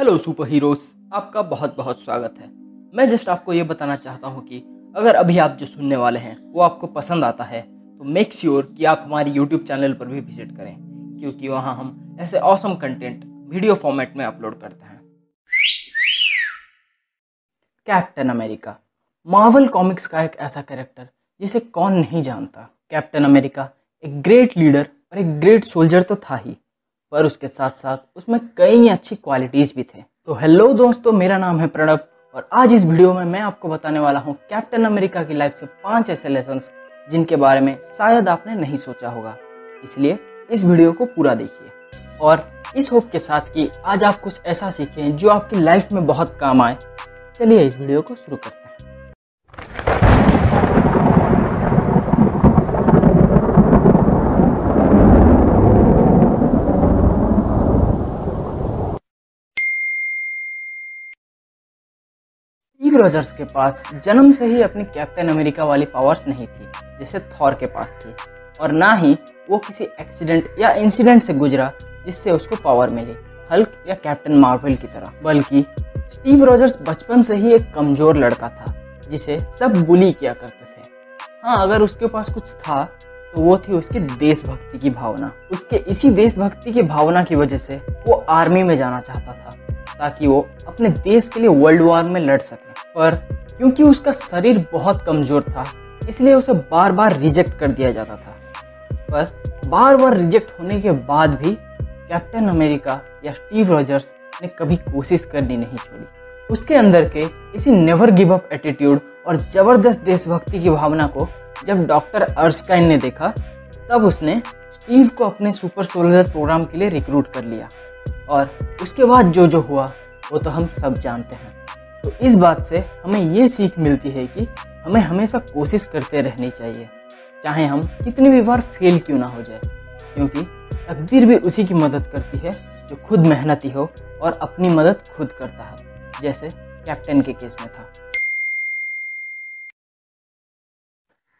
Hello super heroes आपका बहुत बहुत स्वागत है। मैं जस्ट आपको ये बताना चाहता हूँ कि अगर अभी आप जो सुनने वाले हैं, वो आपको पसंद आता है तो मेक श्योर sure कि आप हमारी यूट्यूब चैनल पर भी विज़िट करें, क्योंकि वहाँ हम ऐसे ऑसम कंटेंट वीडियो फॉर्मेट में अपलोड करते हैं। कैप्टन अमेरिका मार्वल कॉमिक्स का एक ऐसा कैरेक्टर जिसे कौन नहीं जानता। कैप्टन अमेरिका एक ग्रेट लीडर और एक ग्रेट सोल्जर तो था ही। पर उसके साथ साथ उसमें कई अच्छी क्वालिटीज़ भी थे। तो हेलो दोस्तों, मेरा नाम है प्रणब और आज इस वीडियो में मैं आपको बताने वाला हूँ कैप्टन अमेरिका की लाइफ से पाँच ऐसे लेसन जिनके बारे में शायद आपने नहीं सोचा होगा। इसलिए इस वीडियो को पूरा देखिए और इस होप के साथ कि आज आप कुछ ऐसा सीखें जो आपकी लाइफ में बहुत काम आए। चलिए इस वीडियो को शुरू करते हैं स्टीव रॉजर्स के पास जन्म से ही अपनी कैप्टन अमेरिका वाली पावर्स नहीं थी, जैसे थॉर के पास थी। और ना ही वो किसी एक्सीडेंट या इंसिडेंट से गुजरा, जिससे उसको पावर मिली हल्क या कैप्टन मार्वल की तरह। बल्कि स्टीव रॉजर्स बचपन से ही एक कमज़ोर लड़का था, जिसे सब बुली किया करते थे। हाँ अगर उसके पास कुछ था तो वो थी उसकी देशभक्ति की भावना। उसके इसी देशभक्ति की भावना की वजह से वो आर्मी में जाना चाहता था। ताकि वो अपने देश के लिए वर्ल्ड वॉर में लड़ सके। पर क्योंकि उसका शरीर बहुत कमज़ोर था, इसलिए उसे बार बार रिजेक्ट कर दिया जाता था। पर बार बार रिजेक्ट होने के बाद भी कैप्टन अमेरिका या स्टीव रॉजर्स ने कभी कोशिश करनी नहीं छोड़ी। उसके अंदर के इसी नेवर गिव अप एटीट्यूड और ज़बरदस्त देशभक्ति की भावना को जब डॉक्टर अर्स्काइन ने देखा, तब उसने स्टीव को अपने सुपर सोल्जर प्रोग्राम के लिए रिक्रूट कर लिया। और उसके बाद जो जो हुआ, वो तो हम सब जानते हैं। तो इस बात से हमें ये सीख मिलती है कि हमें हमेशा कोशिश करते रहनी चाहिए, चाहे हम कितनी भी बार फेल क्यों ना हो जाए। क्योंकि तकदीर भी उसी की मदद करती है, जो खुद मेहनती हो और अपनी मदद खुद करता है, जैसे कैप्टन के केस में था।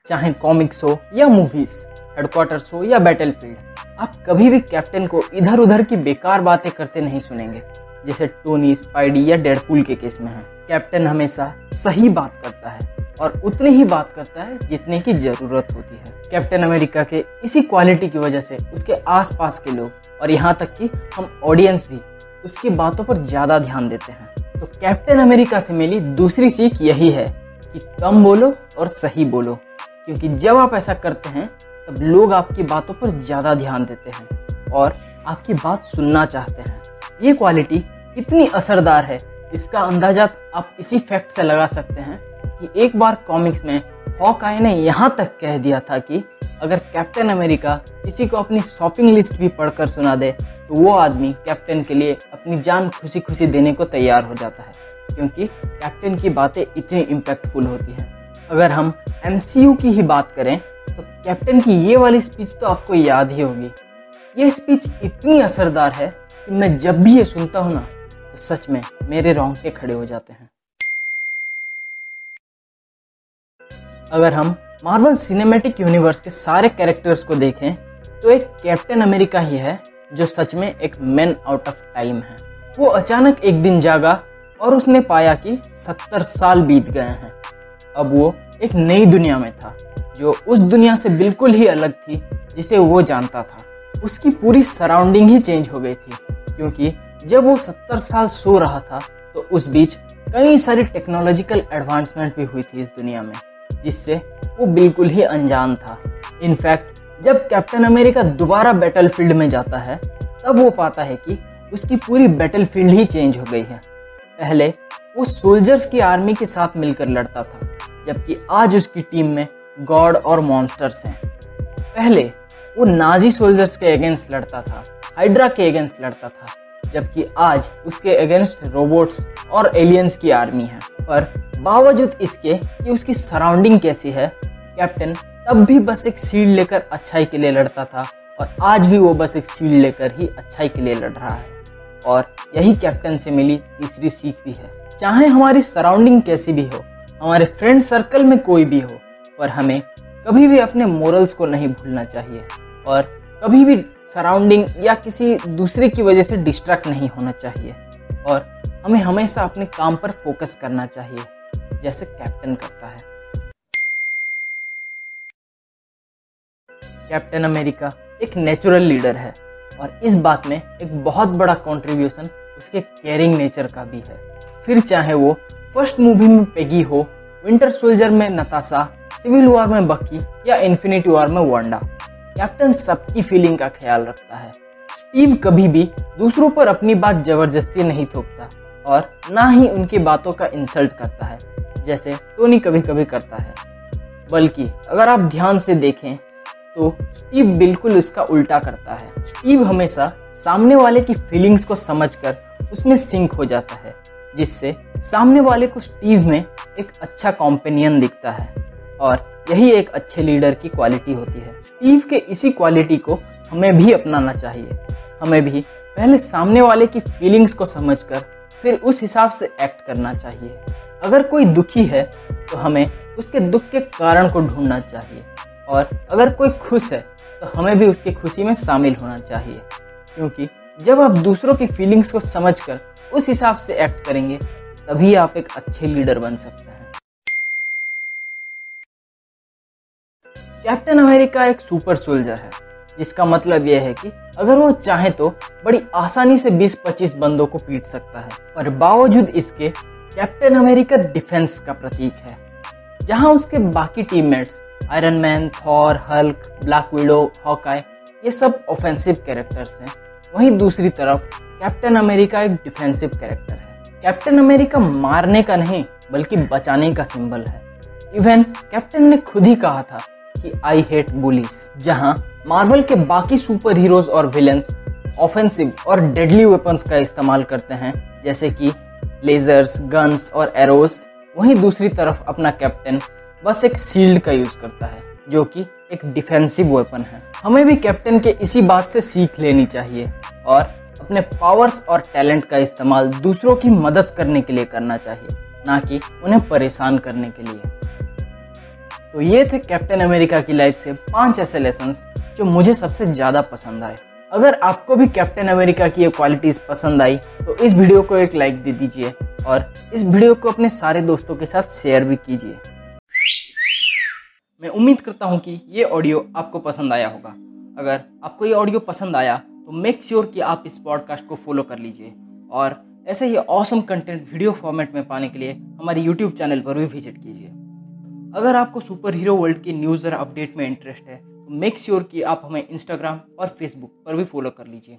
चाहे कॉमिक्स हो या मूवीज़, हेडक्वार्टर्स हो या बैटलफील्ड आप कभी भी कैप्टन को इधर उधर की बेकार बातें करते नहीं सुनेंगे, जैसे टोनी, स्पाइडी या डेडपुल के केस में है। कैप्टन हमेशा सही बात करता है और उतनी ही बात करता है जितने की ज़रूरत होती है। कैप्टन अमेरिका के इसी क्वालिटी की वजह से उसके आसपास के लोग और यहाँ तक कि हम ऑडियंस भी उसकी बातों पर ज़्यादा ध्यान देते हैं। तो कैप्टन अमेरिका से मिली दूसरी सीख यही है कि कम बोलो और सही बोलो, क्योंकि जब आप ऐसा करते हैं तब लोग आपकी बातों पर ज़्यादा ध्यान देते हैं और आपकी बात सुनना चाहते हैं। ये क्वालिटी कितनी असरदार है, इसका अंदाज़ा आप इसी फैक्ट से लगा सकते हैं कि एक बार कॉमिक्स में हॉक हॉकाई ने यहाँ तक कह दिया था कि अगर कैप्टन अमेरिका किसी को अपनी शॉपिंग लिस्ट भी पढ़कर सुना दे तो वो आदमी कैप्टन के लिए अपनी जान खुशी खुशी देने को तैयार हो जाता है, क्योंकि कैप्टन की बातें इतनी इम्पैक्टफुल होती हैं। अगर हम एमसीयू की ही बात करें तो कैप्टन की ये वाली स्पीच तो आपको याद ही होगी। ये स्पीच इतनी असरदार है कि मैं जब भी ये सुनता हूँ ना तो सच में मेरे रोंगटे खड़े हो जाते हैं। अगर हम मार्वल सिनेमैटिक यूनिवर्स के सारे कैरेक्टर्स को देखें तो एक कैप्टन अमेरिका ही है, जो सच में एक मैन आउट ऑफ़ टाइम है। वो अचानक एक दिन जागा और उसने पाया कि सत्तर साल बीत गए हैं। अब वो एक नई दुनिया में था। जो उस दुनिया से बिल्कुल ही अलग थी, जिसे वो जानता था। उसकी पूरी सराउंडिंग ही चेंज हो गई थी, क्योंकि जब वो सत्तर साल सो रहा था तो उस बीच कई सारी टेक्नोलॉजिकल एडवांसमेंट भी हुई थी इस दुनिया में, जिससे वो बिल्कुल ही अनजान था। इनफैक्ट, जब कैप्टन अमेरिका दोबारा बैटल में जाता है, तब वो पाता है कि उसकी पूरी बैटल ही चेंज हो गई है। पहले वो सोल्जर्स की आर्मी के साथ मिलकर लड़ता था, जबकि आज उसकी टीम में गॉड और मॉन्स्टर्स हैं। पहले वो नाजी सोल्जर्स के अगेंस्ट लड़ता था, हाइड्रा के अगेंस्ट लड़ता था, जबकि आज उसके अगेंस्ट रोबोट्स और एलियंस की आर्मी है। पर बावजूद इसके कि उसकी सराउंडिंग कैसी है, कैप्टन तब भी बस एक सील लेकर अच्छाई के लिए लड़ता था और आज भी वो बस एक सील लेकर ही अच्छाई के लिए लड़ रहा है। और यही कैप्टन से मिली तीसरी सीख भी है। चाहे हमारी सराउंडिंग कैसी भी हो, हमारे फ्रेंड सर्कल में कोई भी हो पर हमें कभी भी अपने मोरल्स को नहीं भूलना चाहिए और कभी भी सराउंडिंग या किसी दूसरे की वजह से डिस्ट्रैक्ट नहीं होना चाहिए और हमें हमेशा अपने काम पर फोकस करना चाहिए, जैसे कैप्टन करता है। कैप्टन अमेरिका एक नेचुरल लीडर है और इस बात में एक बहुत बड़ा कंट्रीब्यूशन उसके केयरिंग नेचर का भी है। फिर चाहे वो फ़र्स्ट मूवी में पेगी हो विंटर सोल्जर में नताशा सिविल वॉर में बक्की या इन्फिनिटी वॉर में वांडा। कैप्टन सबकी फीलिंग का ख्याल रखता है। स्टीव कभी भी दूसरों पर अपनी बात ज़बरदस्ती नहीं थोपता और ना ही उनकी बातों का इंसल्ट करता है, जैसे टोनी कभी कभी करता है। बल्कि अगर आप ध्यान से देखें तो स्टीव बिल्कुल उसका उल्टा करता है। स्टीव हमेशा सामने वाले की फीलिंग्स को समझकर उसमें सिंक हो जाता है, जिससे सामने वाले को स्टीव में एक अच्छा कॉम्पेनियन दिखता है। और यही एक अच्छे लीडर की क्वालिटी होती है। स्टीव के इसी क्वालिटी को हमें भी अपनाना चाहिए। हमें भी पहले सामने वाले की फीलिंग्स को समझकर फिर उस हिसाब से एक्ट करना चाहिए। अगर कोई दुखी है तो हमें उसके दुख के कारण को ढूंढना चाहिए। और अगर कोई खुश है तो हमें भी उसकी खुशी में शामिल होना चाहिए। क्योंकि जब आप दूसरों की फीलिंग्स को समझकर उस हिसाब से एक्ट करेंगे, तभी आप एक अच्छे लीडर बन सकते हैं। कैप्टन अमेरिका एक सुपर सोल्जर है, जिसका मतलब यह है कि अगर वो चाहे तो बड़ी आसानी से 20-25 बंदों को पीट सकता है, पर बावजूद इसके कैप्टन अमेरिका डिफेंस का प्रतीक है, जहाँ उसके बाकी teammates, Iron Man, Thor, Hulk, Black Widow, Hawkeye, ये सब ऑफेंसिव कैरेक्टर्स हैं। वहीं दूसरी तरफ़ कैप्टन अमेरिका एक डिफेंसिव कैरेक्टर है। कैप्टन अमेरिका मारने का नहीं, बल्कि बचाने का सिंबल है। इवन कैप्टन ने खुद ही कहा था कि आई हेट बुलिस जहाँ मार्वल के बाकी सुपर हीरोज और विलेंस ऑफेंसिव और डेडली वेपन्स का इस्तेमाल करते हैं, जैसे कि लेजर्स गन्स और एरोस वहीं दूसरी तरफ़ अपना कैप्टन बस एक सील्ड का यूज़ करता है, जो कि एक डिफेंसिव वेपन है। हमें भी कैप्टन के इसी बात से सीख लेनी चाहिए और अपने पावर्स और टैलेंट का इस्तेमाल दूसरों की मदद करने के लिए करना चाहिए, ना कि उन्हें परेशान करने के लिए। तो ये थे कैप्टन अमेरिका की लाइफ से पाँच ऐसे लेसन जो मुझे सबसे ज़्यादा पसंद आए। अगर आपको भी कैप्टन अमेरिका की ये क्वालिटीज़ पसंद आई तो इस वीडियो को एक लाइक दे दीजिए और इस वीडियो को अपने सारे दोस्तों के साथ शेयर भी कीजिए। मैं उम्मीद करता हूँ कि ये ऑडियो आपको पसंद आया होगा। अगर आपको ये ऑडियो पसंद आया तो मेक श्योर sure कि आप इस पॉडकास्ट को फॉलो कर लीजिए और ऐसे ही ऑसम कंटेंट वीडियो फॉर्मेट में पाने के लिए हमारे यूट्यूब चैनल पर भी विज़िट कीजिए। अगर आपको सुपर हीरो वर्ल्ड की न्यूज़ और अपडेट में इंटरेस्ट है तो मेक श्योर कि आप हमें इंस्टाग्राम और फेसबुक पर भी फॉलो कर लीजिए।